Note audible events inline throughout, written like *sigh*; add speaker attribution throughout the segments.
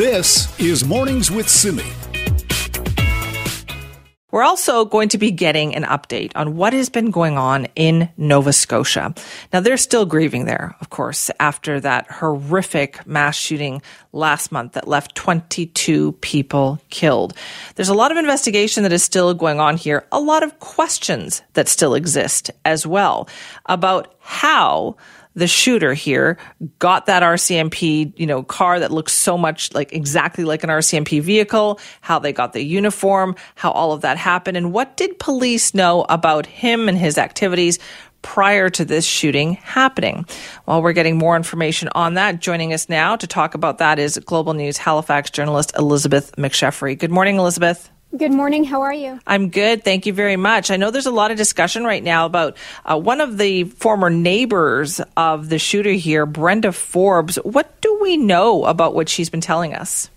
Speaker 1: This is Mornings with Simi.
Speaker 2: We're also going to be getting an update on what has been going on in Nova Scotia. Now, they're still grieving there, of course, after that horrific mass shooting last month that left 22 people killed. There's a lot of investigation that is still going on here, a lot of questions that still exist as well about how the shooter here got that RCMP, you know, car that looks so much like exactly like an RCMP vehicle, how they got the uniform, how all of that happened, and what did police know about him and his activities prior to this shooting happening. While we're getting more information on that, joining us now to talk about that is Global News Halifax journalist Elizabeth McSheffrey. Good morning, Elizabeth.
Speaker 3: Good morning. How are you?
Speaker 2: I'm good. Thank you very much. I know there's a lot of discussion right now about uh, one of the former neighbors of the shooter here, Brenda Forbes. What do we know about what she's been telling us?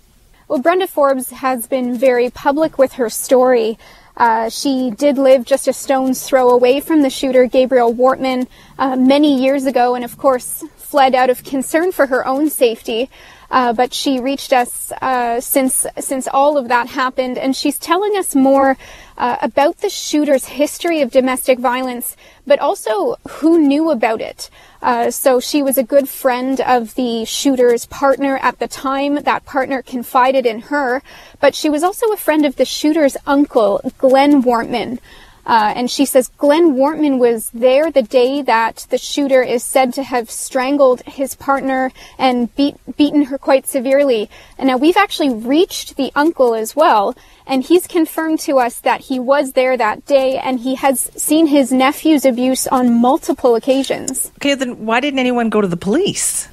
Speaker 3: Well, Brenda Forbes has been very public with her story. Uh, she did live just a stone's throw away from the shooter, Gabriel Wortman, uh, many years ago, and of course fled out of concern for her own safety. Uh, but she reached us uh, since since all of that happened, and she's telling us more uh, about the shooter's history of domestic violence, but also who knew about it. Uh, so she was a good friend of the shooter's partner at the time. That partner confided in her, but she was also a friend of the shooter's uncle, Glenn Wortman. Uh, and she says Glenn Wortman was there the day that the shooter is said to have strangled his partner and beat, beaten her quite severely. And now we've actually reached the uncle as well, and he's confirmed to us that he was there that day and he has seen his nephew's abuse on multiple occasions.
Speaker 2: Okay, then why didn't anyone go to the police?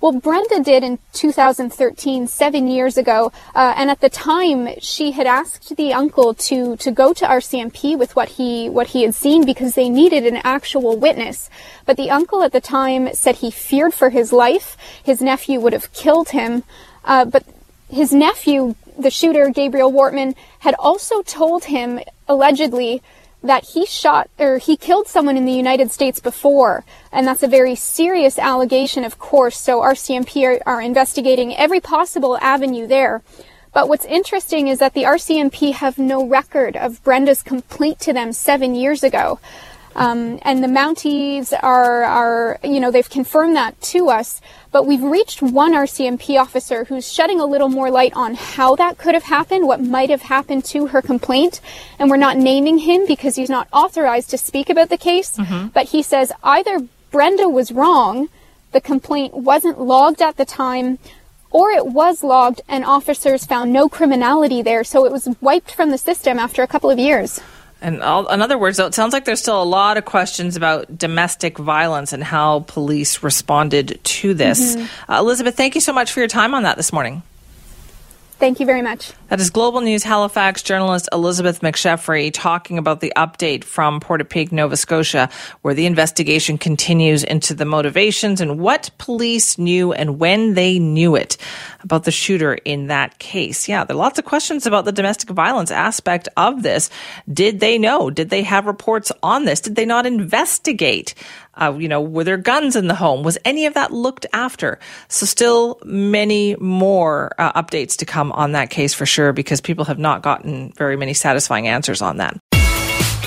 Speaker 3: Well, Brenda did in 2013, seven years ago, uh, and at the time she had asked the uncle to to go to RCMP with what he what he had seen because they needed an actual witness. But the uncle at the time said he feared for his life. His nephew would have killed him. Uh, but his nephew, the shooter Gabriel Wortman, had also told him allegedly that he shot or he killed someone in the United States before, and that's a very serious allegation, of course. So RCMP are, are, investigating every possible avenue there. But what's interesting is that the RCMP have no record of Brenda's complaint to them seven years ago. Um, and the Mounties are, are, you know, they've confirmed that to us. But we've reached one RCMP officer who's shedding a little more light on how that could have happened, what might have happened to her complaint. And we're not naming him because he's not authorized to speak about the case. Mm-hmm. But he says either Brenda was wrong, the complaint wasn't logged at the time, or it was logged and officers found no criminality there, so it was wiped from the system after a couple of years.
Speaker 2: And all, in other words, though, it sounds like there's still a lot of questions about domestic violence and how police responded to this. Mm-hmm. Uh, Elizabeth, thank you so much for your time on that this morning.
Speaker 3: Thank you very much.
Speaker 2: That is Global News Halifax journalist Elizabeth McSheffrey talking about the update from Portapique, Nova Scotia, where the investigation continues into the motivations and what police knew and when they knew it about the shooter in that case. Yeah, there are lots of questions about the domestic violence aspect of this. Did they know? Did they have reports on this? Did they not investigate? Uh, you know, were there guns in the home? Was any of that looked after? So still many more uh, updates to come on that case for sure, because people have not gotten very many satisfying answers on that.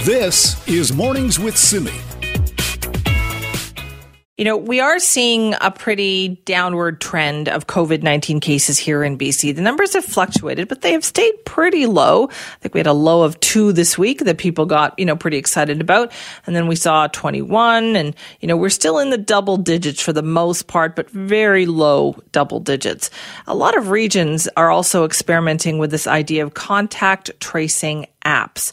Speaker 1: This is Mornings with Simi.
Speaker 2: You know, we are seeing a pretty downward trend of COVID 19 cases here in BC. The numbers have fluctuated, but they have stayed pretty low. I think we had a low of two this week that people got, you know, pretty excited about. And then we saw 21 and, you know, we're still in the double digits for the most part, but very low double digits. A lot of regions are also experimenting with this idea of contact tracing apps.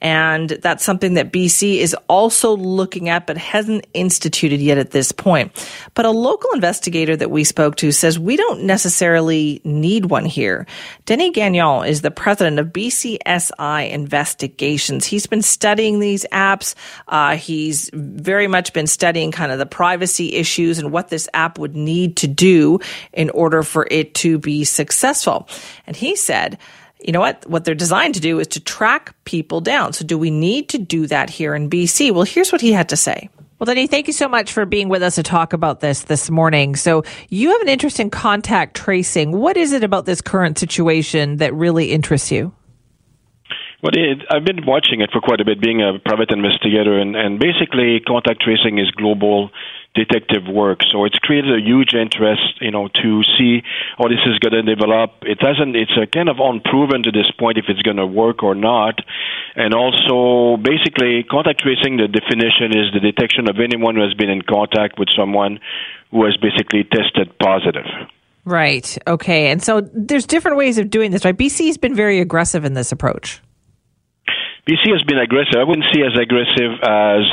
Speaker 2: And that's something that BC is also looking at, but hasn't instituted yet at this point. But a local investigator that we spoke to says we don't necessarily need one here. Denis Gagnon is the president of BCSI Investigations. He's been studying these apps. Uh, he's very much been studying kind of the privacy issues and what this app would need to do in order for it to be successful. And he said, you know what? What they're designed to do is to track people down. So do we need to do that here in BC? Well, here's what he had to say. Well, Denny, thank you so much for being with us to talk about this this morning. So, you have an interest in contact tracing. What is it about this current situation that really interests you?
Speaker 4: Well, it, I've been watching it for quite a bit, being a private investigator, and, and basically, contact tracing is global detective work. So it's created a huge interest, you know, to see how this is going to develop. It hasn't. It's a kind of unproven to this point if it's going to work or not. And also, basically, contact tracing. The definition is the detection of anyone who has been in contact with someone who has basically tested positive.
Speaker 2: Right. Okay. And so there's different ways of doing this, right? BC has been very aggressive in this approach.
Speaker 4: BC has been aggressive. I wouldn't say as aggressive as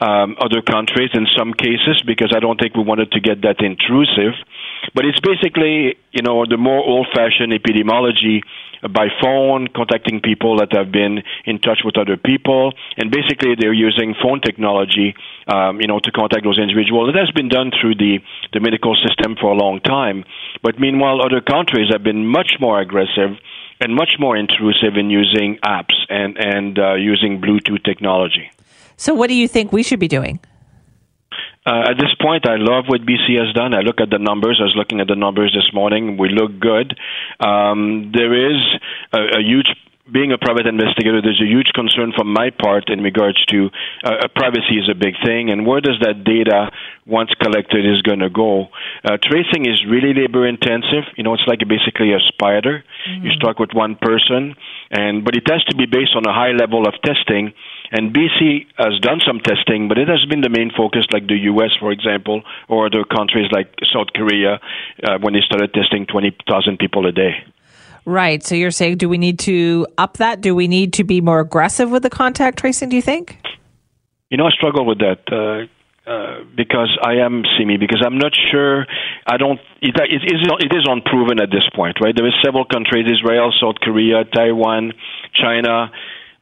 Speaker 4: um, other countries in some cases because I don't think we wanted to get that intrusive. But it's basically, you know, the more old-fashioned epidemiology by phone, contacting people that have been in touch with other people, and basically they're using phone technology, um, you know, to contact those individuals. It has been done through the the medical system for a long time, but meanwhile, other countries have been much more aggressive and much more intrusive in using apps and and uh, using Bluetooth technology.
Speaker 2: So, what do you think we should be doing?
Speaker 4: Uh, at this point, I love what BC has done. I look at the numbers. I was looking at the numbers this morning. We look good. Um, there is a, a huge being a private investigator, there's a huge concern from my part in regards to uh, privacy is a big thing, and where does that data, once collected, is going to go? Uh, tracing is really labor intensive. You know, it's like basically a spider. Mm-hmm. You start with one person, and but it has to be based on a high level of testing. And BC has done some testing, but it has been the main focus, like the U.S., for example, or other countries like South Korea, uh, when they started testing 20,000 people a day.
Speaker 2: Right. So you're saying, do we need to up that? Do we need to be more aggressive with the contact tracing, do you think?
Speaker 4: You know, I struggle with that. Uh, uh, because I am Simi, because I'm not sure. I don't. It, it, is, it is unproven at this point, right? There are several countries: Israel, South Korea, Taiwan, China.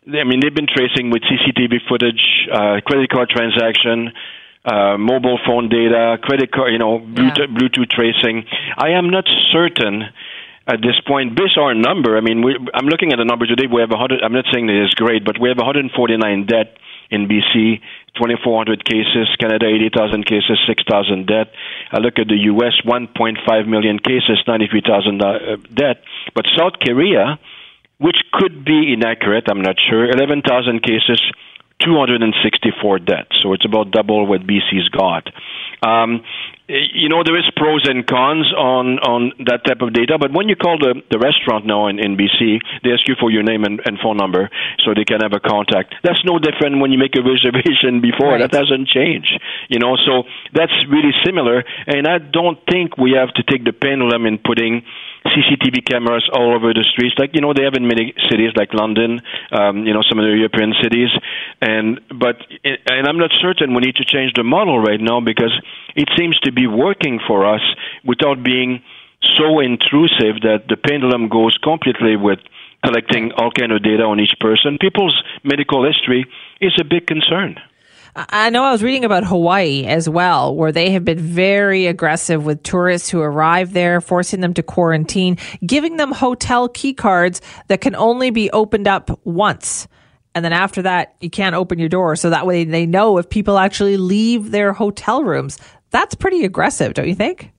Speaker 4: I mean, they've been tracing with CCTV footage, uh, credit card transaction, uh, mobile phone data, credit card, you know, Bluetooth, yeah. Bluetooth tracing. I am not certain at this point, our number, I mean, we, I'm looking at the number today. We have 100. I'm not saying that it's great, but we have 149 dead in BC, 2,400 cases. Canada, 80,000 cases, 6,000 dead. I look at the U.S., 1.5 million cases, 93,000 uh, dead. But South Korea, which could be inaccurate, I'm not sure, 11,000 cases. 264 dead, so it's about double what BC's got. Um, you know, there is pros and cons on, on that type of data, but when you call the, the restaurant now in, in BC, they ask you for your name and, and phone number so they can have a contact. That's no different when you make a *laughs* reservation before. Right. That doesn't change You know, so that's really similar, and I don't think we have to take the pendulum in putting CCTV cameras all over the streets, like you know they have in many cities like London, um, you know some of the European cities, and but and I'm not certain we need to change the model right now because it seems to be working for us without being so intrusive that the pendulum goes completely with collecting all kind of data on each person. People's medical history is a big concern.
Speaker 2: I know I was reading about Hawaii as well, where they have been very aggressive with tourists who arrive there, forcing them to quarantine, giving them hotel key cards that can only be opened up once. And then after that, you can't open your door. So that way they know if people actually leave their hotel rooms. That's pretty aggressive, don't you think?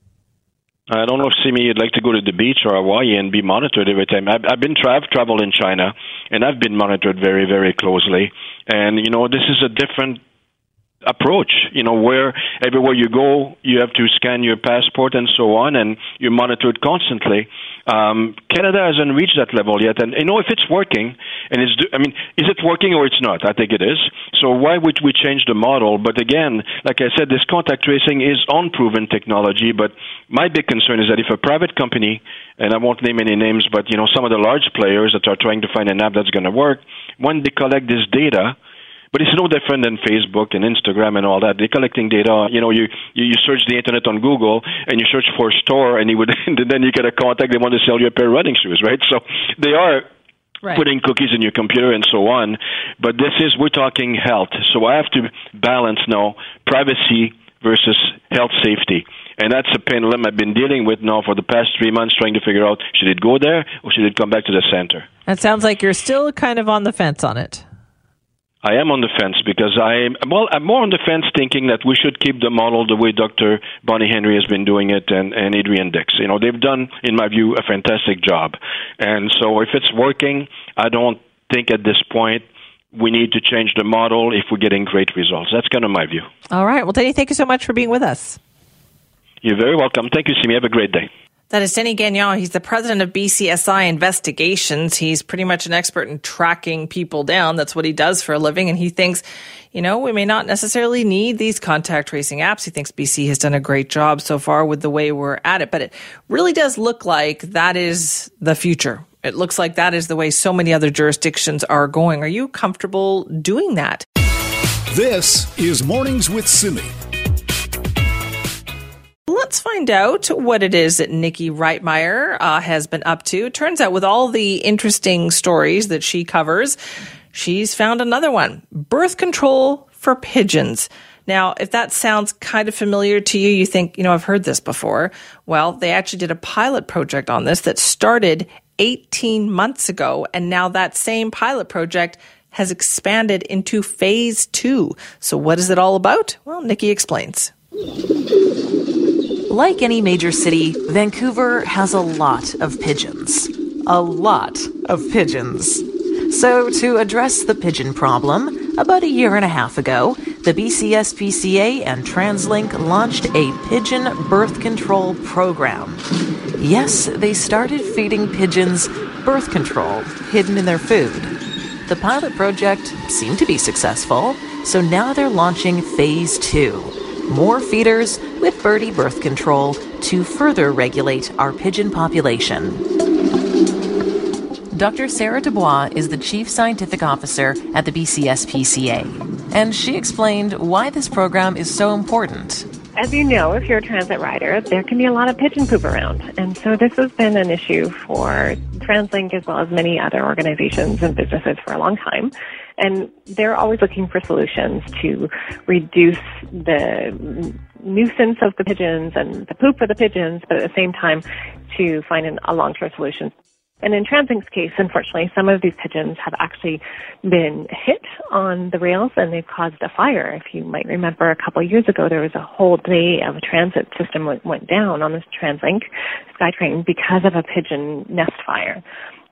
Speaker 4: I don't know if Simi you'd like to go to the beach or Hawaii and be monitored every time. I've, I've been tra- I've traveled in China and I've been monitored very very closely. And you know this is a different approach you know where everywhere you go you have to scan your passport and so on and you're monitored constantly. Um, canada hasn't reached that level yet and you know if it's working and it's i mean is it working or it's not? I think it is. So why would we change the model? But again like i said this contact tracing is unproven technology but my big concern is that if a private company and i won't name any names but you know some of the large players that are trying to find an app that's going to work when they collect this data but it's no different than Facebook and Instagram and all that. They're collecting data. You know, you, you, search the internet on Google and you search for a store and you would, *laughs* and then you get a contact. They want to sell you a pair of running shoes, right? So they are Right. putting cookies in your computer and so on. But this is, we're talking health. So I have to balance now privacy versus health safety. And that's a pendulum I've been dealing with now for the past three months, trying to figure out should it go there or should it come back to the center?
Speaker 2: That sounds like you're still kind of on the fence on it.
Speaker 4: I am on the fence because I well I'm more on the fence thinking that we should keep the model the way Dr. Bonnie Henry has been doing it and, and Adrian Dix. You know, they've done, in my view, a fantastic job. And so if it's working, I don't think at this point we need to change the model if we're getting great results. That's kind of my view.
Speaker 2: All right. Well, Denny, thank you so much for being with us.
Speaker 4: You're very welcome. Thank you, Simi. Have a great day.
Speaker 2: That is Denny Gagnon. He's the president of BCSI Investigations. He's pretty much an expert in tracking people down. That's what he does for a living. And he thinks, you know, we may not necessarily need these contact tracing apps. He thinks BC has done a great job so far with the way we're at it. But it really does look like that is the future. It looks like that is the way so many other jurisdictions are going. Are you comfortable doing that?
Speaker 1: This is Mornings with Simi.
Speaker 2: Find out what it is that Nikki Reitmeyer uh, has been up to. Turns out, with all the interesting stories that she covers, she's found another one birth control for pigeons. Now, if that sounds kind of familiar to you, you think, you know, I've heard this before. Well, they actually did a pilot project on this that started 18 months ago, and now that same pilot project has expanded into phase two. So, what is it all about? Well, Nikki explains.
Speaker 5: Like any major city, Vancouver has a lot of pigeons. A lot of pigeons. So, to address the pigeon problem, about a year and a half ago, the BCSPCA and TransLink launched a pigeon birth control program. Yes, they started feeding pigeons birth control hidden in their food. The pilot project seemed to be successful, so now they're launching phase two more feeders with birdie birth control to further regulate our pigeon population. Dr. Sara Dubois is the Chief Scientific Officer at the BCSPCA, and she explained why this program is so important.
Speaker 6: As you know, if you're a transit rider, there can be a lot of pigeon poop around. And so this has been an issue for TransLink as well as many other organizations and businesses for a long time. And they're always looking for solutions to reduce the nuisance of the pigeons and the poop of the pigeons, but at the same time to find an, a long-term solution and in TransLink's case, unfortunately, some of these pigeons have actually been hit on the rails and they've caused a fire. If you might remember a couple of years ago, there was a whole day of a transit system that went down on this TransLink SkyTrain because of a pigeon nest fire.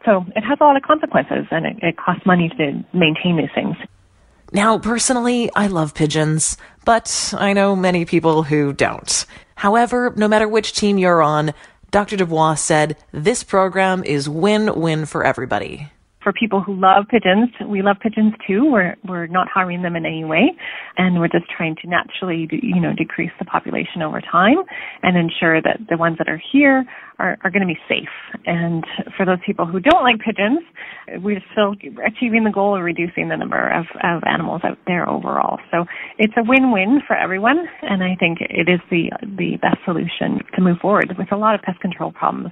Speaker 6: So it has a lot of consequences and it, it costs money to maintain these things.
Speaker 5: Now, personally, I love pigeons, but I know many people who don't. However, no matter which team you're on, Dr. Dubois said this program is win-win for everybody.
Speaker 6: For people who love pigeons, we love pigeons too. We're we're not harming them in any way, and we're just trying to naturally, you know, decrease the population over time and ensure that the ones that are here are, are going to be safe. And for those people who don't like pigeons, we're still achieving the goal of reducing the number of, of animals out there overall. So it's a win-win for everyone, and I think it is the the best solution to move forward with a lot of pest control problems.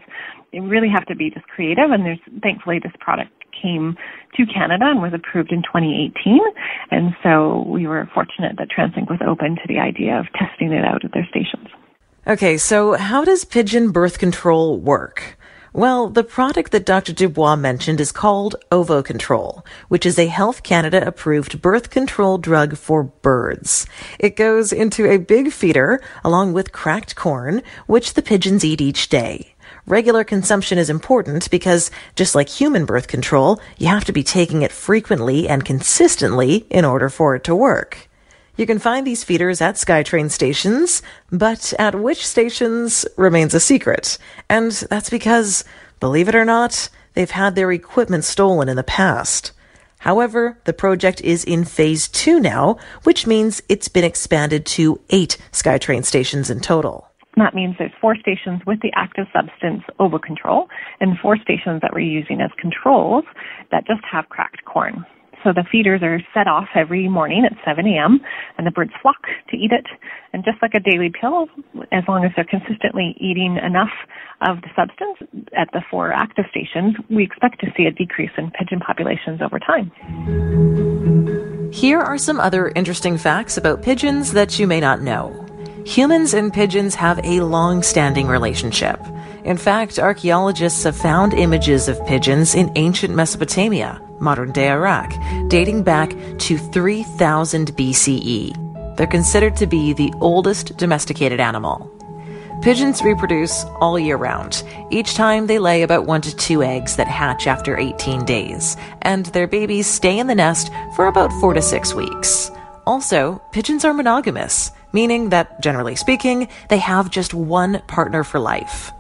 Speaker 6: You really have to be just creative, and there's thankfully this product came to Canada and was approved in 2018. And so we were fortunate that TransLink was open to the idea of testing it out at their stations.
Speaker 5: Okay, so how does pigeon birth control work? Well, the product that Dr. Dubois mentioned is called Ovo Control, which is a Health Canada approved birth control drug for birds. It goes into a big feeder along with cracked corn, which the pigeons eat each day. Regular consumption is important because just like human birth control, you have to be taking it frequently and consistently in order for it to work. You can find these feeders at SkyTrain stations, but at which stations remains a secret. And that's because, believe it or not, they've had their equipment stolen in the past. However, the project is in phase two now, which means it's been expanded to eight SkyTrain stations in total.
Speaker 6: That means there's four stations with the active substance Ovo Control and four stations that we're using as controls that just have cracked corn. So the feeders are set off every morning at 7 a.m. and the birds flock to eat it. And just like a daily pill, as long as they're consistently eating enough of the substance at the four active stations, we expect to see a decrease in pigeon populations over time.
Speaker 5: Here are some other interesting facts about pigeons that you may not know. Humans and pigeons have a long standing relationship. In fact, archaeologists have found images of pigeons in ancient Mesopotamia, modern day Iraq, dating back to 3000 BCE. They're considered to be the oldest domesticated animal. Pigeons reproduce all year round. Each time they lay about one to two eggs that hatch after 18 days, and their babies stay in the nest for about four to six weeks. Also, pigeons are monogamous, meaning that, generally speaking, they have just one partner for life.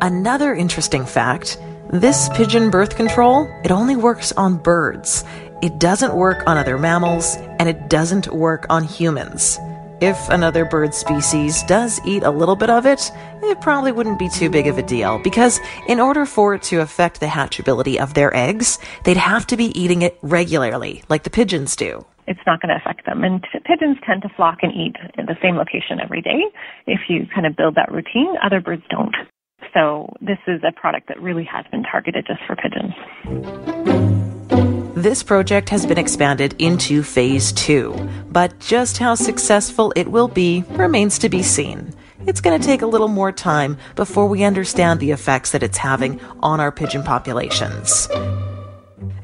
Speaker 5: Another interesting fact this pigeon birth control, it only works on birds. It doesn't work on other mammals, and it doesn't work on humans. If another bird species does eat a little bit of it, it probably wouldn't be too big of a deal because in order for it to affect the hatchability of their eggs, they'd have to be eating it regularly, like the pigeons do.
Speaker 6: It's not going to affect them. And t- pigeons tend to flock and eat in the same location every day. If you kind of build that routine, other birds don't. So this is a product that really has been targeted just for pigeons.
Speaker 5: This project has been expanded into phase two, but just how successful it will be remains to be seen. It's going to take a little more time before we understand the effects that it's having on our pigeon populations.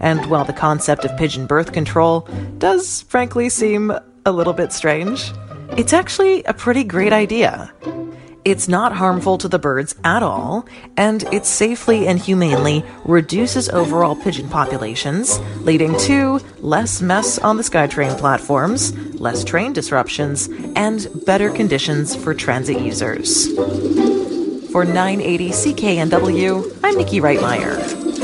Speaker 5: And while the concept of pigeon birth control does frankly seem a little bit strange, it's actually a pretty great idea. It's not harmful to the birds at all, and it safely and humanely reduces overall pigeon populations, leading to less mess on the SkyTrain platforms, less train disruptions, and better conditions for transit users. For 980 CKNW, I'm Nikki Reitmeyer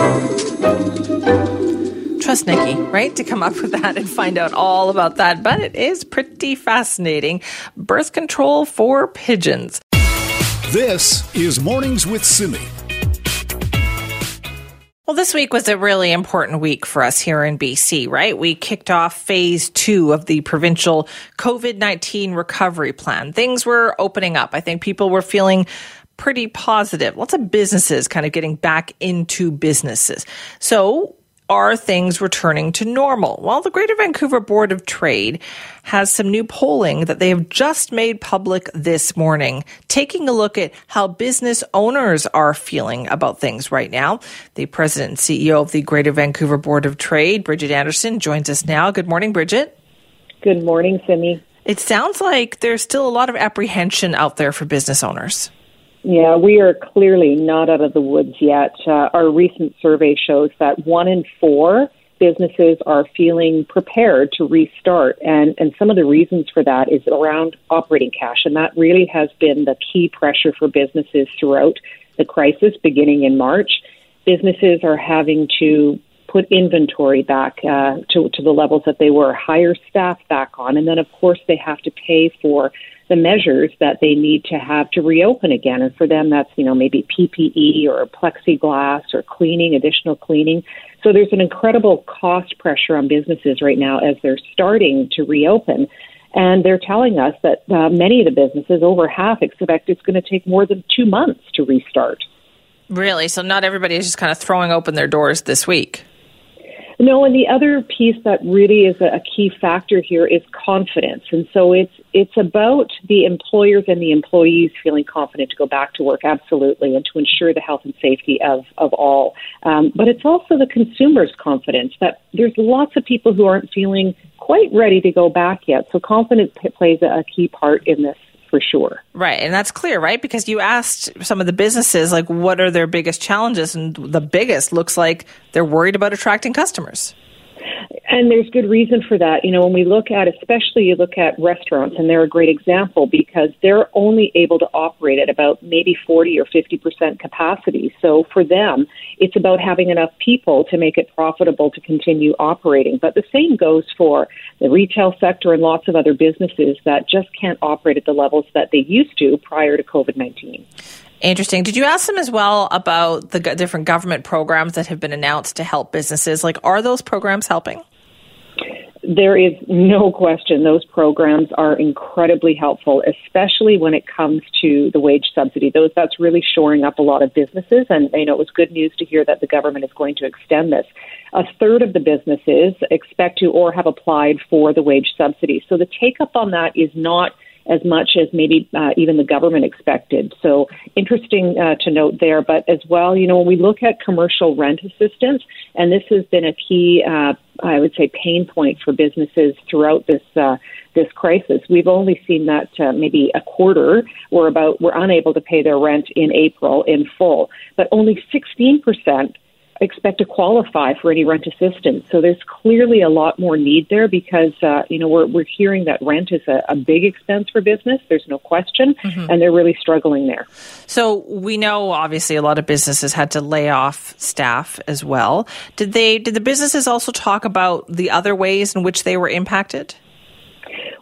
Speaker 2: trust Nikki, right, to come up with that and find out all about that. But it is pretty fascinating. Birth control for pigeons.
Speaker 1: This is Mornings with Simi.
Speaker 2: Well, this week was a really important week for us here in BC, right? We kicked off phase two of the provincial COVID 19 recovery plan. Things were opening up. I think people were feeling pretty positive. Lots of businesses kind of getting back into businesses. So are things returning to normal? Well, the Greater Vancouver Board of Trade has some new polling that they have just made public this morning, taking a look at how business owners are feeling about things right now. The president and CEO of the Greater Vancouver Board of Trade, Bridgitte Anderson, joins us now. Good morning, Bridgitte.
Speaker 7: Good morning, Simi.
Speaker 2: It sounds like there's still a lot of apprehension out there for business owners.
Speaker 7: Yeah, we are clearly not out of the woods yet. Uh, our recent survey shows that one in four businesses are feeling prepared to restart. And, and some of the reasons for that is around operating cash. And that really has been the key pressure for businesses throughout the crisis beginning in March. Businesses are having to put inventory back uh, to, to the levels that they were, hire staff back on. And then, of course, they have to pay for the measures that they need to have to reopen again. And for them, that's, you know, maybe PPE or plexiglass or cleaning, additional cleaning. So there's an incredible cost pressure on businesses right now as they're starting to reopen. And they're telling us that uh, many of the businesses, over half, expect it's going to take more than two months to restart.
Speaker 2: Really? So not everybody is just kind of throwing open their doors this week?
Speaker 7: No, and the other piece that really is a, key factor here is confidence. And so it's it's about the employers and the employees feeling confident to go back to work, absolutely, and to ensure the health and safety of, of all. Um, but it's also the consumer's confidence that there's lots of people who aren't feeling quite ready to go back yet. So confidence plays a key part in this for sure.
Speaker 2: Right. And that's clear, right? Because you asked some of the businesses, like, what are their biggest challenges? And the biggest looks like they're worried about attracting customers.
Speaker 7: And there's good reason for that. You know, when we look at, especially you look at restaurants, and they're a great example because they're only able to operate at about maybe 40 or 50% capacity. So for them, it's about having enough people to make it profitable to continue operating. But the same goes for the retail sector and lots of other businesses that just can't operate at the levels that they used to prior to COVID 19.
Speaker 2: Interesting. Did you ask them as well about the different government programs that have been announced to help businesses? Like, are those programs helping?
Speaker 7: There is no question those programs are incredibly helpful, especially when it comes to the wage subsidy. Those that's really shoring up a lot of businesses, and you know it was good news to hear that the government is going to extend this. A third of the businesses expect to or have applied for the wage subsidy. So the take up on that is not as much as maybe uh, even the government expected. So interesting uh, to note there. But as well, you know, when we look at commercial rent assistance, and this has been a key, uh, I would say, pain point for businesses throughout this uh, this crisis. We've only seen that uh, maybe a quarter were about were unable to pay their rent in April in full, but only 16 percent expect to qualify for any rent assistance. So there's clearly a lot more need there because uh, you know we're we're hearing that rent is a, a big expense for business. There's no question, mm-hmm. and they're really struggling there.
Speaker 2: So we know obviously a lot of businesses had to lay off staff as well. Did they? Did the businesses also talk about the other ways in which they were impacted?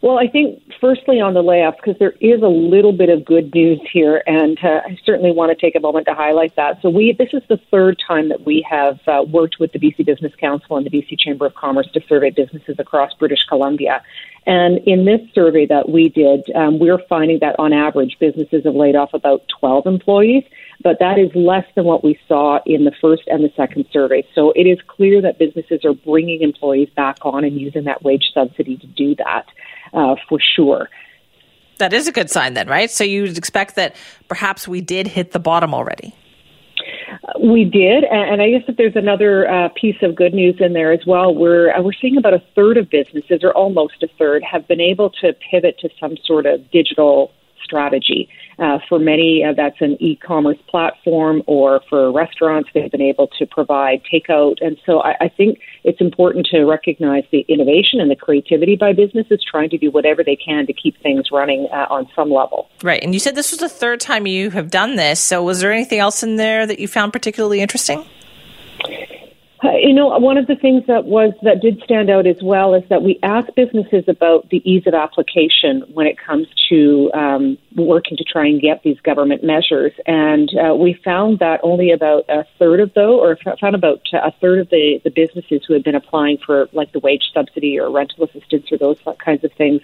Speaker 7: Well, I think firstly on the layoffs, because there is a little bit of good news here, and uh, I certainly want to take a moment to highlight that. So we, this is the third time that we have uh, worked with the BC Business Council and the BC Chamber of Commerce to survey businesses across British Columbia. And in this survey that we did, um, we're finding that on average, businesses have laid off about 12 employees, but that is less than what we saw in the first and the second survey. So it is clear that businesses are bringing employees back on and using that wage subsidy to do that uh, for sure.
Speaker 2: That is a good sign, then, right? So you'd expect that perhaps we did hit the bottom already.
Speaker 7: We did, and I guess if there's another uh, piece of good news in there as well, we're uh, we're seeing about a third of businesses, or almost a third, have been able to pivot to some sort of digital strategy. Uh, for many, uh, that's an e-commerce platform, or for restaurants, they've been able to provide takeout. And so, I, I think it's important to recognize the innovation and the creativity by businesses trying to do whatever they can to keep things running uh, on some level.
Speaker 2: Right. And you said this was the third time you have done this. So, was there anything else in there that you found particularly interesting?
Speaker 7: Uh, you know, one of the things that was that did stand out as well is that we asked businesses about the ease of application when it comes to um, working to try and get these government measures, and uh, we found that only about a third of those, or found about a third of the the businesses who had been applying for like the wage subsidy or rental assistance or those kinds of things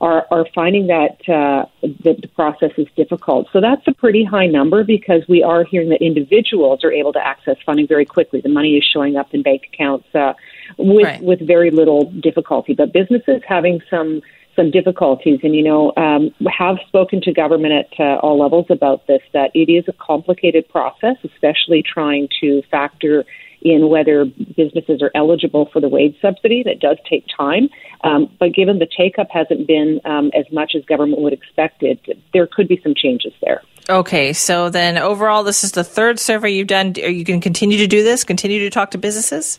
Speaker 7: are, are finding that uh, the, the process is difficult. So that's a pretty high number because we are hearing that individuals are able to access funding very quickly. The money is showing up in bank accounts uh, with right. with very little difficulty. But businesses having some some difficulties, and you know, um, have spoken to government at uh, all levels about this. That it is a complicated process, especially trying to factor in whether businesses are eligible for the wage subsidy. That does take time. Um, but given the take up hasn't been um, as much as government would expect it, there could be some changes there.
Speaker 2: Okay, so then overall, this is the third survey you've done. Are you going to continue to do this? Continue to talk to businesses?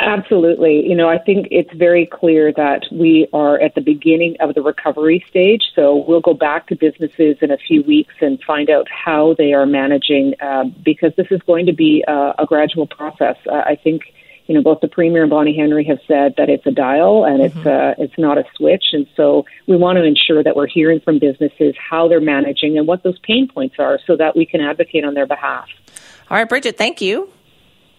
Speaker 7: Absolutely. You know, I think it's very clear that we are at the beginning of the recovery stage. So we'll go back to businesses in a few weeks and find out how they are managing uh, because this is going to be a, a gradual process. Uh, I think, you know, both the Premier and Bonnie Henry have said that it's a dial and mm-hmm. it's, uh, it's not a switch. And so we want to ensure that we're hearing from businesses how they're managing and what those pain points are so that we can advocate on their behalf.
Speaker 2: All right, Bridgitte, thank you.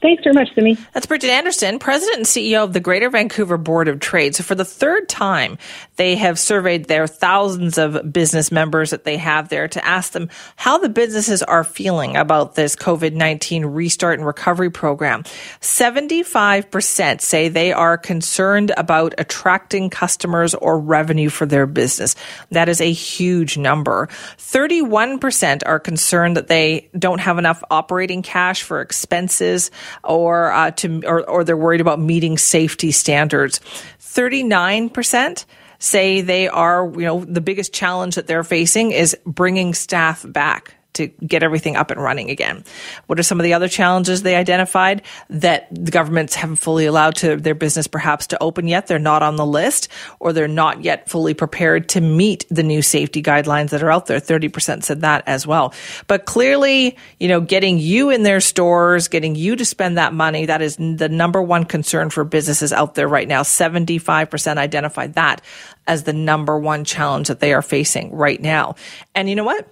Speaker 7: Thanks very much, Simi.
Speaker 2: That's Bridgitte Anderson, President and CEO of the Greater Vancouver Board of Trade. So for the third time, they have surveyed their thousands of business members that they have there to ask them how the businesses are feeling about this COVID-19 restart and recovery program. 75% say they are concerned about attracting customers or revenue for their business. That is a huge number. 31% are concerned that they don't have enough operating cash for expenses or uh, to or, or they're worried about meeting safety standards. Thirty nine percent say they are, you know, the biggest challenge that they're facing is bringing staff back to get everything up and running again. What are some of the other challenges they identified that the governments haven't fully allowed to their business perhaps to open yet? They're not on the list or they're not yet fully prepared to meet the new safety guidelines that are out there. 30% said that as well. But clearly, you know, getting you in their stores, getting you to spend that money, that is the number one concern for businesses out there right now. 75% identified that as the number one challenge that they are facing right now. And you know what?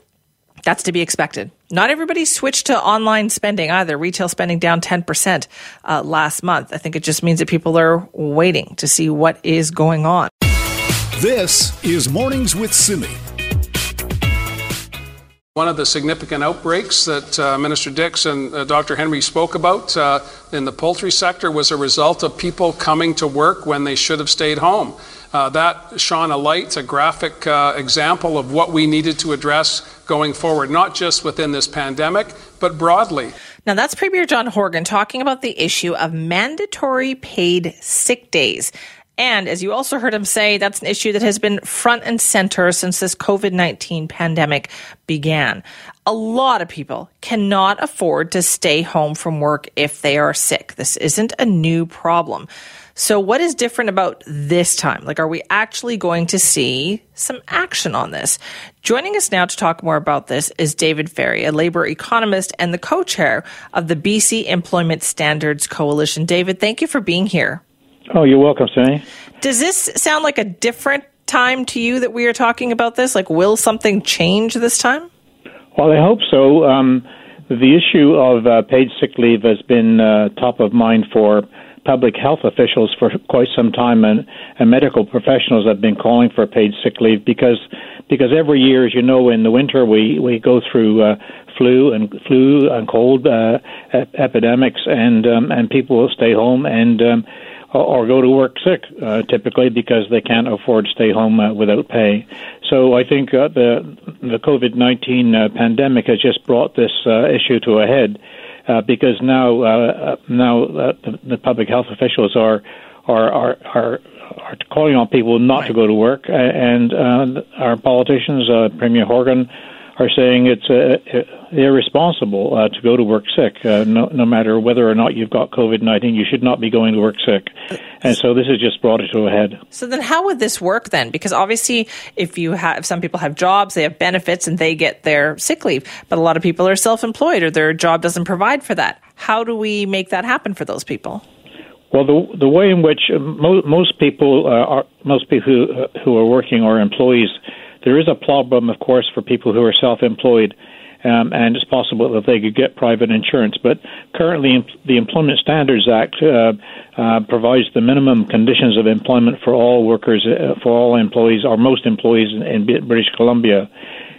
Speaker 2: That's to be expected. Not everybody switched to online spending either. Retail spending down 10% uh, last month. I think it just means that people are waiting to see what is going on.
Speaker 1: This is Mornings with Simi.
Speaker 8: One of the significant outbreaks that uh, Minister Dix and uh, Dr. Henry spoke about uh, in the poultry sector was a result of people coming to work when they should have stayed home. Uh, that shone a light, a graphic uh, example of what we needed to address going forward, not just within this pandemic, but broadly.
Speaker 2: Now, that's Premier John Horgan talking about the issue of mandatory paid sick days. And as you also heard him say, that's an issue that has been front and center since this COVID 19 pandemic began. A lot of people cannot afford to stay home from work if they are sick. This isn't a new problem. So, what is different about this time? Like, are we actually going to see some action on this? Joining us now to talk more about this is David Fairey, a labor economist and the co chair of the BC Employment Standards Coalition. David, thank you for being here.
Speaker 9: Oh, you're welcome, Sammy.
Speaker 2: Does this sound like a different time to you that we are talking about this? Like, will something change this time?
Speaker 9: Well, I hope so. Um, the issue of uh, paid sick leave has been uh, top of mind for public health officials for quite some time, and, and medical professionals have been calling for paid sick leave because because every year, as you know, in the winter we we go through uh, flu and flu and cold uh, ep- epidemics, and um, and people will stay home and. Um, or go to work sick, uh, typically because they can't afford to stay home uh, without pay. So I think uh, the the COVID nineteen uh, pandemic has just brought this uh, issue to a head uh, because now uh, now uh, the, the public health officials are are are. are are calling on people not to go to work, and uh, our politicians, uh, Premier Horgan, are saying it's uh, irresponsible uh, to go to work sick, uh, no, no matter whether or not you've got COVID 19. You should not be going to work sick. And so this has just brought it to a head.
Speaker 2: So then, how would this work then? Because obviously, if you have some people have jobs, they have benefits, and they get their sick leave, but a lot of people are self employed or their job doesn't provide for that. How do we make that happen for those people?
Speaker 9: Well, the the way in which mo- most people uh, are most people who, uh, who are working are employees there is a problem, of course, for people who are self-employed, um, and it's possible that they could get private insurance. But currently, the Employment Standards Act uh, uh, provides the minimum conditions of employment for all workers, uh, for all employees, or most employees in, in British Columbia.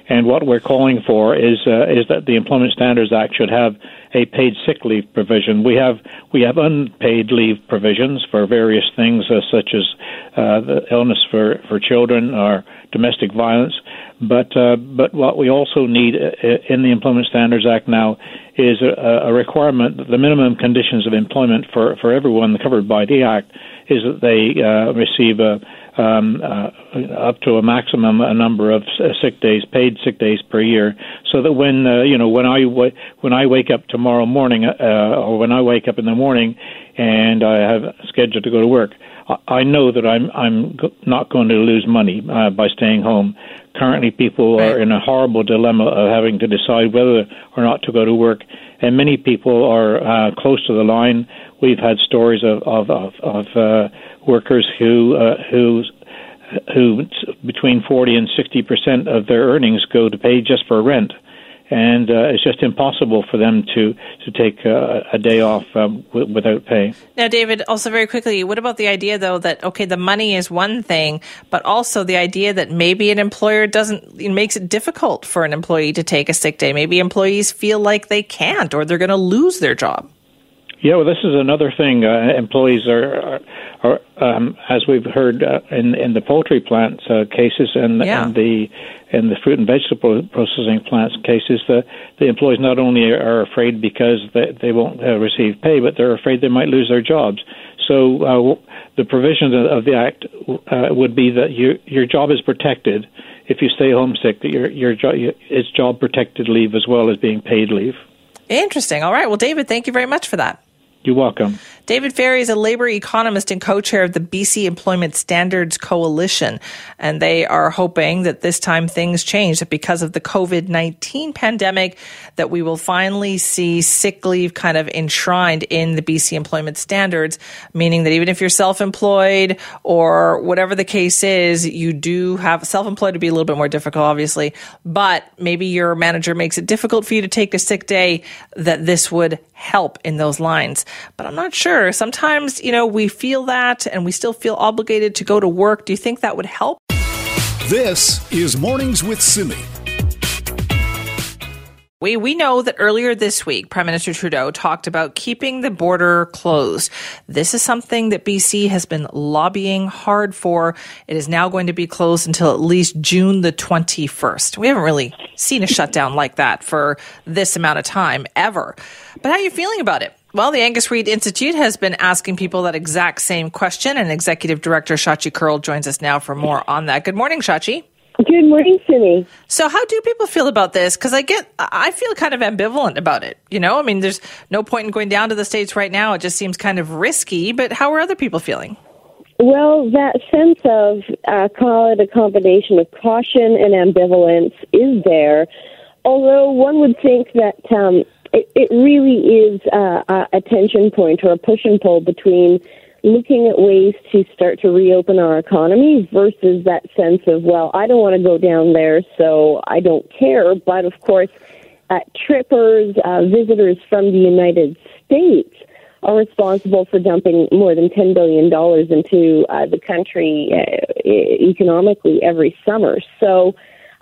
Speaker 9: And what we're calling for is uh, is that the Employment Standards Act should have a paid sick leave provision. We have we have unpaid leave provisions for various things, uh, such as uh, the illness for for children or domestic violence. But uh, but what we also need uh, in the Employment Standards Act now is a, a requirement that the minimum conditions of employment for for everyone covered by the Act is that they uh, receive a um, uh, up to a maximum a number of sick days, paid sick days per year, so that when uh, you know when I w- when I wake up tomorrow morning, uh, or when I wake up in the morning, and I have scheduled to go to work, I know that I'm I'm not going to lose money uh, by staying home. Currently, people are in a horrible dilemma of having to decide whether or not to go to work, and many people are uh, close to the line. We've had stories of of of, of uh, workers who uh, who who between 40 and 60 percent of their earnings go to pay just for rent and uh, it's just impossible for them to to take uh, a day off um, w- without pay.
Speaker 2: Now, David, also very quickly, what about the idea though that okay, the money is one thing, but also the idea that maybe an employer doesn't it makes it difficult for an employee to take a sick day. Maybe employees feel like they can't, or they're going to lose their job.
Speaker 9: Yeah, well, this is another thing. Uh, employees are, are, are um, as we've heard uh, in in the poultry plant uh, cases and, yeah. and the in the fruit and vegetable processing plants cases, the the employees not only are afraid because they they won't uh, receive pay, but they're afraid they might lose their jobs. So uh, the provisions of the act uh, would be that your your job is protected if you stay homesick. That your your job is job protected leave as well as being paid leave.
Speaker 2: Interesting. All right. Well, David, thank you very much for that.
Speaker 9: You're welcome.
Speaker 2: David Fairey is a labor economist and co-chair of the BC Employment Standards Coalition, and they are hoping that this time things change. That because of the COVID nineteen pandemic, that we will finally see sick leave kind of enshrined in the BC Employment Standards, meaning that even if you're self-employed or whatever the case is, you do have self-employed to be a little bit more difficult, obviously, but maybe your manager makes it difficult for you to take a sick day. That this would help in those lines, but I'm not sure. Sometimes, you know, we feel that and we still feel obligated to go to work. Do you think that would help?
Speaker 1: This is Mornings with Simi.
Speaker 2: We, we know that earlier this week, Prime Minister Trudeau talked about keeping the border closed. This is something that BC has been lobbying hard for. It is now going to be closed until at least June the 21st. We haven't really seen a shutdown like that for this amount of time ever. But how are you feeling about it? Well, the Angus Reid Institute has been asking people that exact same question, and Executive Director Shachi Kurl joins us now for more on that. Good morning, Shachi.
Speaker 10: Good morning, Simi.
Speaker 2: So, how do people feel about this? Because I get, I feel kind of ambivalent about it. You know, I mean, there's no point in going down to the states right now. It just seems kind of risky. But how are other people feeling?
Speaker 10: Well, that sense of uh, call it a combination of caution and ambivalence is there. Although one would think that um, it, it, really is a tension point or a push and pull between looking at ways to start to reopen our economy versus that sense of, well, I don't want to go down there, so I don't care. But of course, uh, trippers, uh, visitors from the United States are responsible for dumping more than $10 billion into uh, the country uh, economically every summer. So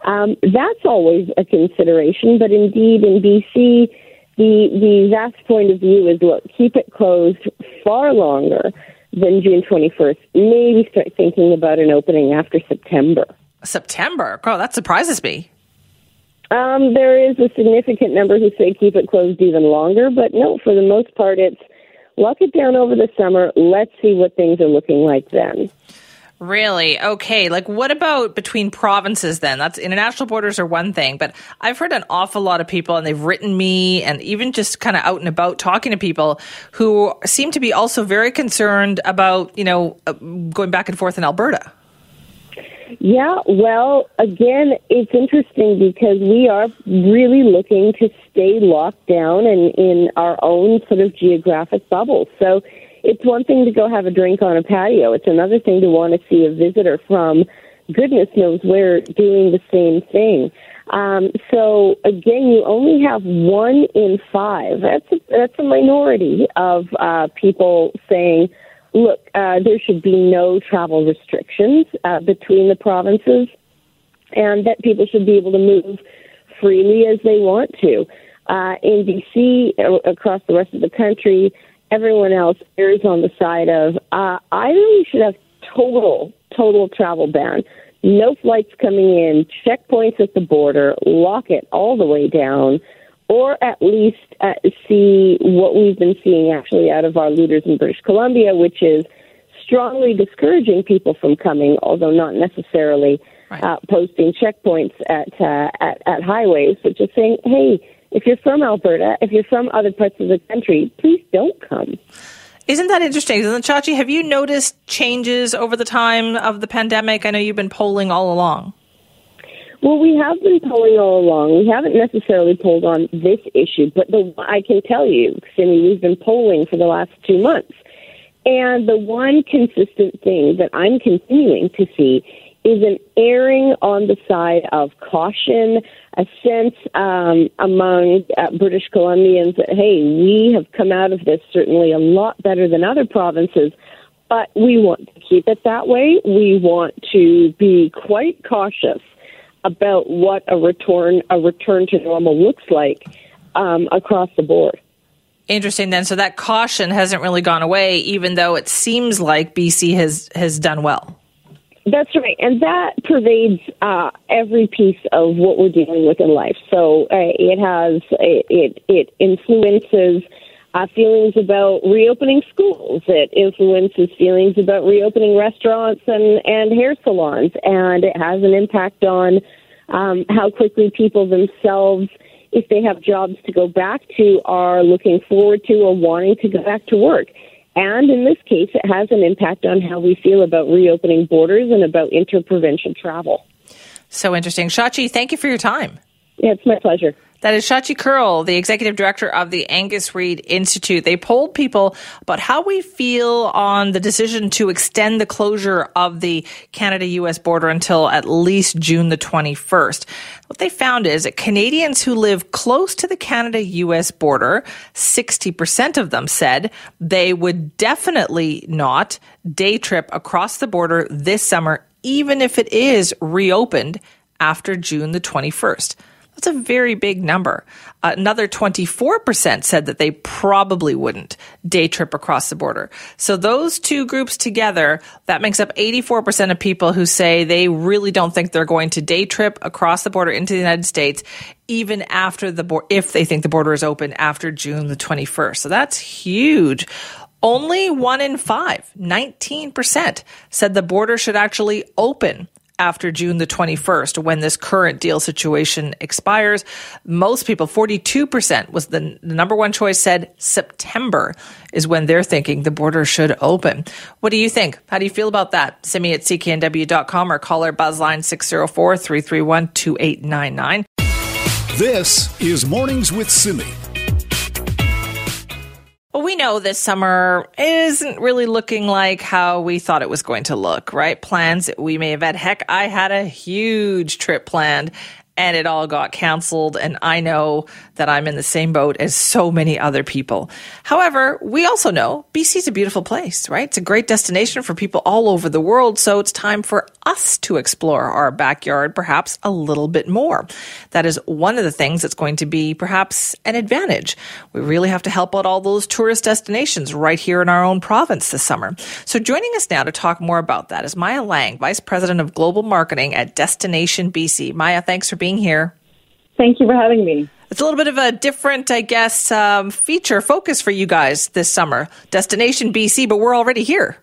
Speaker 10: um, that's always a consideration. But indeed, in BC, the the vast point of view is look, keep it closed far longer than June 21st. Maybe start thinking about an opening after September.
Speaker 2: September? Girl, that surprises me.
Speaker 10: Um, there is a significant number who say keep it closed even longer, but no, for the most part, it's lock it down over the summer. Let's see what things are looking like then.
Speaker 2: Really? Okay. Like, what about between provinces then? That's international borders are one thing, but I've heard an awful lot of people, and they've written me, and even just kind of out and about talking to people who seem to be also very concerned about, you know, uh, going back and forth in Alberta.
Speaker 10: Yeah, well, again, it's interesting because we are really looking to stay locked down and in our own sort of geographic bubble. So it's one thing to go have a drink on a patio. It's another thing to want to see a visitor from goodness knows where doing the same thing. Um, so again, you only have one in five. That's a, that's a minority of uh, people saying, "Look, uh, there should be no travel restrictions uh, between the provinces, and that people should be able to move freely as they want to." Uh, in BC, across the rest of the country, everyone else errs on the side of uh, I really should have total total travel ban. No flights coming in, checkpoints at the border, lock it all the way down, or at least uh, see what we've been seeing actually out of our leaders in British Columbia, which is strongly discouraging people from coming, although not necessarily right. uh, posting checkpoints at, uh, at at highways, but just saying, hey if you're from Alberta, if you're from other parts of the country, please don't come.
Speaker 2: Isn't that interesting? Isn't Shachi, have you noticed changes over the time of the pandemic? I know you've been polling all along.
Speaker 10: Well, we have been polling all along. We haven't necessarily polled on this issue, but the, I can tell you, Simi, we've been polling for the last two months. And the one consistent thing that I'm continuing to see is an erring on the side of caution, a sense um, among uh, British Columbians that, hey, we have come out of this certainly a lot better than other provinces, but we want to keep it that way. We want to be quite cautious about what a return a return to normal looks like um, across the board.
Speaker 2: Interesting then. So that caution hasn't really gone away, even though it seems like BC has has done well.
Speaker 10: That's right, and that pervades uh, every piece of what we're dealing with in life. So uh, it has it it, it influences uh, feelings about reopening schools. It influences feelings about reopening restaurants and and hair salons, and it has an impact on um, how quickly people themselves, if they have jobs to go back to, are looking forward to or wanting to go back to work. And in this case, it has an impact on how we feel about reopening borders and about interprovincial travel.
Speaker 2: So interesting. Shachi, thank you for your time.
Speaker 10: Yeah, it's my pleasure.
Speaker 2: That is Shachi Kurl, the executive director of the Angus Reid Institute. They polled people about how we feel on the decision to extend the closure of the Canada US border until at least June the 21st. What they found is that Canadians who live close to the Canada US border, 60% of them said they would definitely not day trip across the border this summer, even if it is reopened after June the 21st. That's a very big number. Uh, another 24% said that they probably wouldn't day trip across the border. So those two groups together, that makes up 84% of people who say they really don't think they're going to day trip across the border into the United States even after the border, if they think the border is open after June the 21st. So that's huge. Only one in five, 19%, said the border should actually open after June the 21st when this current deal situation expires. Most people, 42% was the, the, number one choice said September is when they're thinking the border should open. What do you think? How do you feel about that? Simi at cknw.com or call our buzzline 604 331 2899.
Speaker 1: This is Mornings with Simi.
Speaker 2: Well, we know this summer isn't really looking like how we thought it was going to look, right? Plans we may have had. Heck, I had a huge trip planned and it all got canceled. And I know that I'm in the same boat as so many other people. However, we also know BC is a beautiful place, right? It's a great destination for people all over the world. So it's time for us to explore our backyard perhaps a little bit more. That is one of the things that's going to be perhaps an advantage. We really have to help out all those tourist destinations right here in our own province this summer. So joining us now to talk more about that is Maya Lange, Vice President of Global Marketing at Destination BC. Maya, thanks for being here.
Speaker 11: Thank you for having me.
Speaker 2: It's a little bit of a different, I guess, um, feature focus for you guys this summer. Destination BC, but we're already here.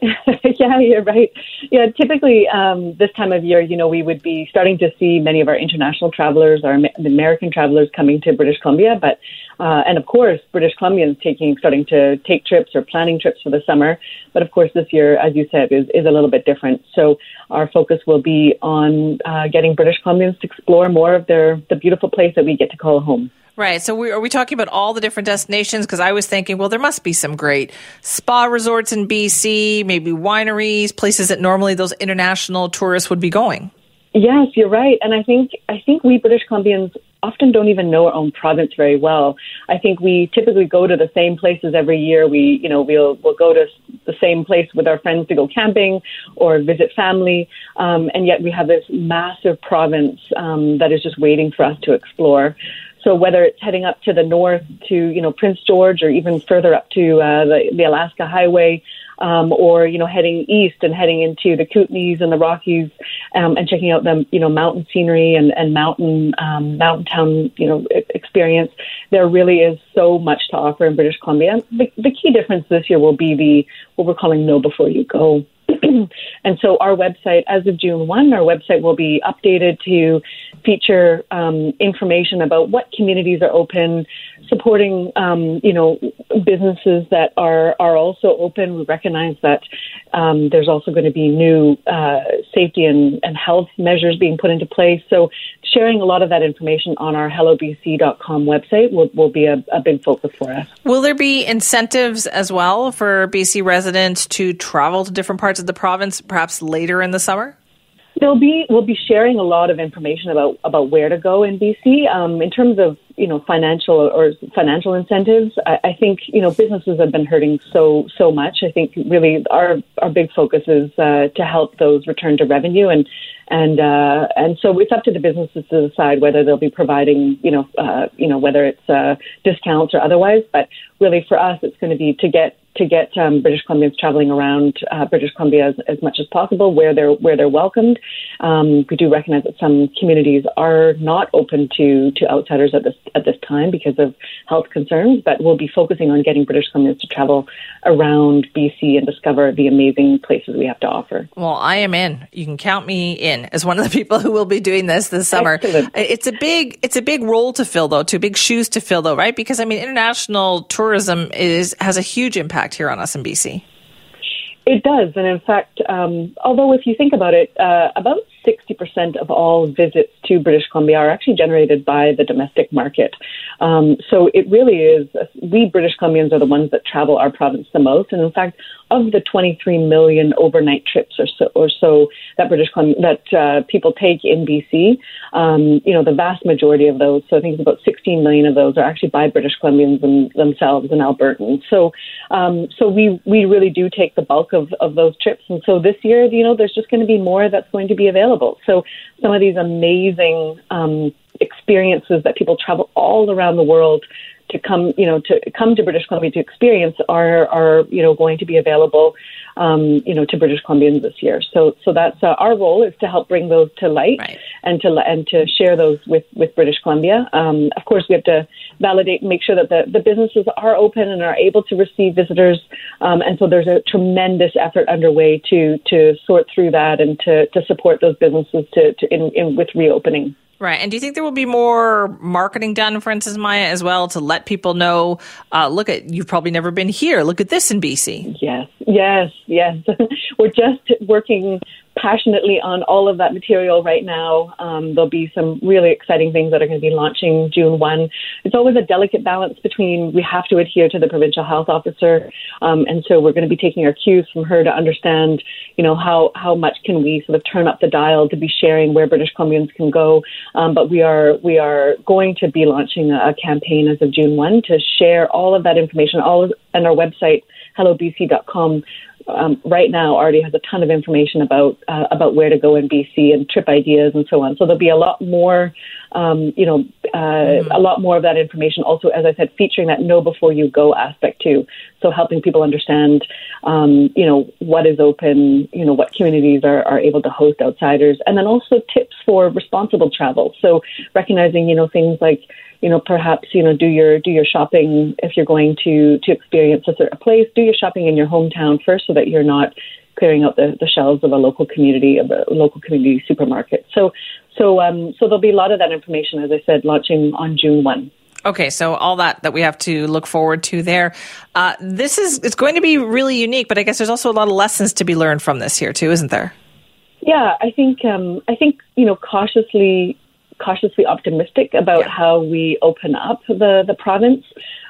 Speaker 2: *laughs*
Speaker 11: yeah, you're right. Yeah, typically um, this time of year, you know, we would be starting to see many of our international travelers, our American travelers coming to British Columbia, but uh, and of course, British Columbians taking starting to take trips or planning trips for the summer. But of course, this year, as you said, is is a little bit different. So our focus will be on uh, getting British Columbians to explore more of their the beautiful place that we get to call home.
Speaker 2: Right. So we, are we talking about all the different destinations? Because I was thinking, well, there must be some great spa resorts in BC, maybe wineries, places that normally those international tourists would be going.
Speaker 11: Yes, you're right. And I think I think we British Columbians often don't even know our own province very well. I think we typically go to the same places every year. We, you know, we'll we'll go to the same place with our friends to go camping or visit family, um, and yet we have this massive province um, that is just waiting for us to explore. So whether it's heading up to the north to you know Prince George or even further up to uh, the, the Alaska Highway, um, or you know heading east and heading into the Kootenays and the Rockies um, and checking out the you know mountain scenery and, and mountain um, mountain town you know experience, there really is so much to offer in British Columbia. The, the key difference this year will be the what we're calling know before you go. *clears throat* and so our website, as of June 1, our website will be updated to feature um, information about what communities are open, supporting, um, you know, businesses that are, are also open. We recognize that um, there's also going to be new uh, safety and, and health measures being put into place. So sharing a lot of that information on our hellobc.com website will, will be a, a big focus for us.
Speaker 2: Will there be incentives as well for BC residents to travel to different parts of the province, perhaps later in the summer?
Speaker 11: There'll be we'll be sharing a lot of information about about where to go in BC. Um, in terms of you know financial or financial incentives, I, I think you know businesses have been hurting so so much. I think really our our big focus is uh, to help those return to revenue and and uh, and so it's up to the businesses to decide whether they'll be providing you know uh, you know whether it's uh, discounts or otherwise. But really, for us, it's going to be to get to get um, British Columbians traveling around uh, British Columbia as, as, much as possible, where they're where they're welcomed. Um, we do recognize that some communities are not open to to outsiders at this at this time because of health concerns, but we'll be focusing on getting British Columbians to travel around BC and discover the amazing places we have to offer.
Speaker 2: Well, I am in. You can count me in as one of the *laughs* people who will be doing this this summer.
Speaker 11: Excellent.
Speaker 2: It's a big it's a big role to fill though, two big shoes to fill though, right? Because I mean, international tourism is has a huge impact impact here on us in BC.
Speaker 11: It does. And in fact, um, although if you think about it, uh, about 60% of all visits to British Columbia are actually generated by the domestic market. Um, so it really is, we British Columbians are the ones that travel our province the most. And in fact, of the 23 million overnight trips or so, or so that British that uh, people take in BC, um, you know, the vast majority of those, so I think it's about 16 million of those, are actually by British Columbians themselves and Albertans. So, um, so we we really do take the bulk of of those trips, and so this year, you know, there's just going to be more that's going to be available. So some of these amazing um, experiences that people travel all around the world to come, you know, to come to British Columbia to experience are are you know going to be available, um, you know, to British Columbians this year. So so that's uh, our role is to help bring those to light
Speaker 2: Right.
Speaker 11: and to and to share those with with British Columbia. Um, of course, we have to validate and make sure that the the businesses are open and are able to receive visitors. Um, and so there's a tremendous effort underway to to sort through that and to to support those businesses to, to in, in with reopening.
Speaker 2: Right. And do you think there will be more marketing done, for instance, Maya, as well, to let people know, uh, look at, you've probably never been here. Look at this in BC.
Speaker 11: Yes, yes, yes. *laughs* We're just working passionately on all of that material right now. Um, there'll be some really exciting things that are going to be launching June 1. It's always a delicate balance between we have to adhere to the provincial health officer, um, and so we're going to be taking our cues from her to understand, you know, how, how much can we sort of turn up the dial to be sharing where British Columbians can go. Um, but we are we are going to be launching a, a campaign as of June 1 to share all of that information, all of, on our website, hellobc.com um, right now already has a ton of information about uh, about where to go in BC and trip ideas and so on. So there'll be a lot more, um, you know, uh, a lot more of that information. Also, as I said, featuring that know before you go aspect too. So helping people understand, um, you know, what is open, you know, what communities are, are able to host outsiders, and then also tips for responsible travel. So recognizing, you know, things like you know, perhaps you know, do your do your shopping if you're going to to experience a certain place. Do your shopping in your hometown first, so that you're not clearing out the, the shelves of a local community of a local community supermarket. So, so um, so there'll be a lot of that information, as I said, launching on June one.
Speaker 2: Okay, so all that that we have to look forward to there. Uh, this is it's going to be really unique, but I guess there's also a lot of lessons to be learned from this here too, isn't there?
Speaker 11: Yeah, I think um, I think you know cautiously cautiously optimistic about
Speaker 2: Yeah.
Speaker 11: how we open up the the province.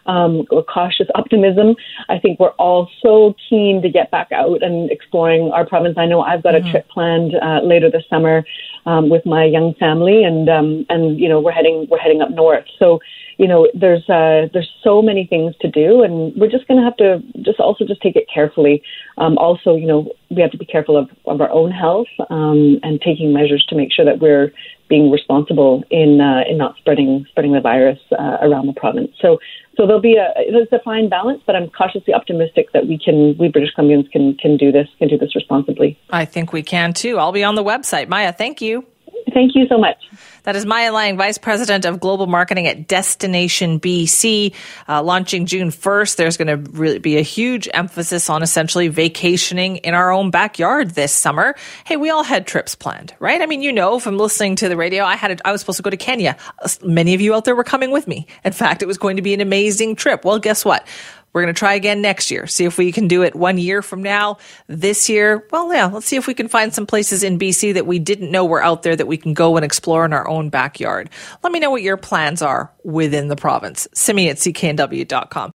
Speaker 11: Um, with cautious optimism. I think we're all so keen to get back out and exploring our province. I know I've got a trip planned uh, later this summer um, with my young family, and um, and you know we're heading we're heading up north. So you know there's uh, there's so many things to do, and we're just going to have to just also just take it carefully. Um, also, you know we have to be careful of, of our own health um, and taking measures to make sure that we're being responsible in uh, in not spreading spreading the virus uh, around the province. So so there'll be a there's a fine balance, but I'm cautiously optimistic that we can we British Columbians can can do this can do this responsibly.
Speaker 2: I think we can too. I'll be on the website. Maya, thank you.
Speaker 11: Thank you so much.
Speaker 2: That is Maya Lange, Vice President of Global Marketing at Destination BC, uh, launching June 1st. There's going to really be a huge emphasis on essentially vacationing in our own backyard this summer. Hey, we all had trips planned, right? I mean, you know, from listening to the radio, I had a, I was supposed to go to Kenya. Uh, Many of you out there were coming with me. In fact, it was going to be an amazing trip. Well, guess what? We're going to try again next year. See if we can do it one year from now. This year, well, yeah, let's see if we can find some places in BC that we didn't know were out there that we can go and explore in our own backyard. Let me know what your plans are within the province. Simi at cknw.com.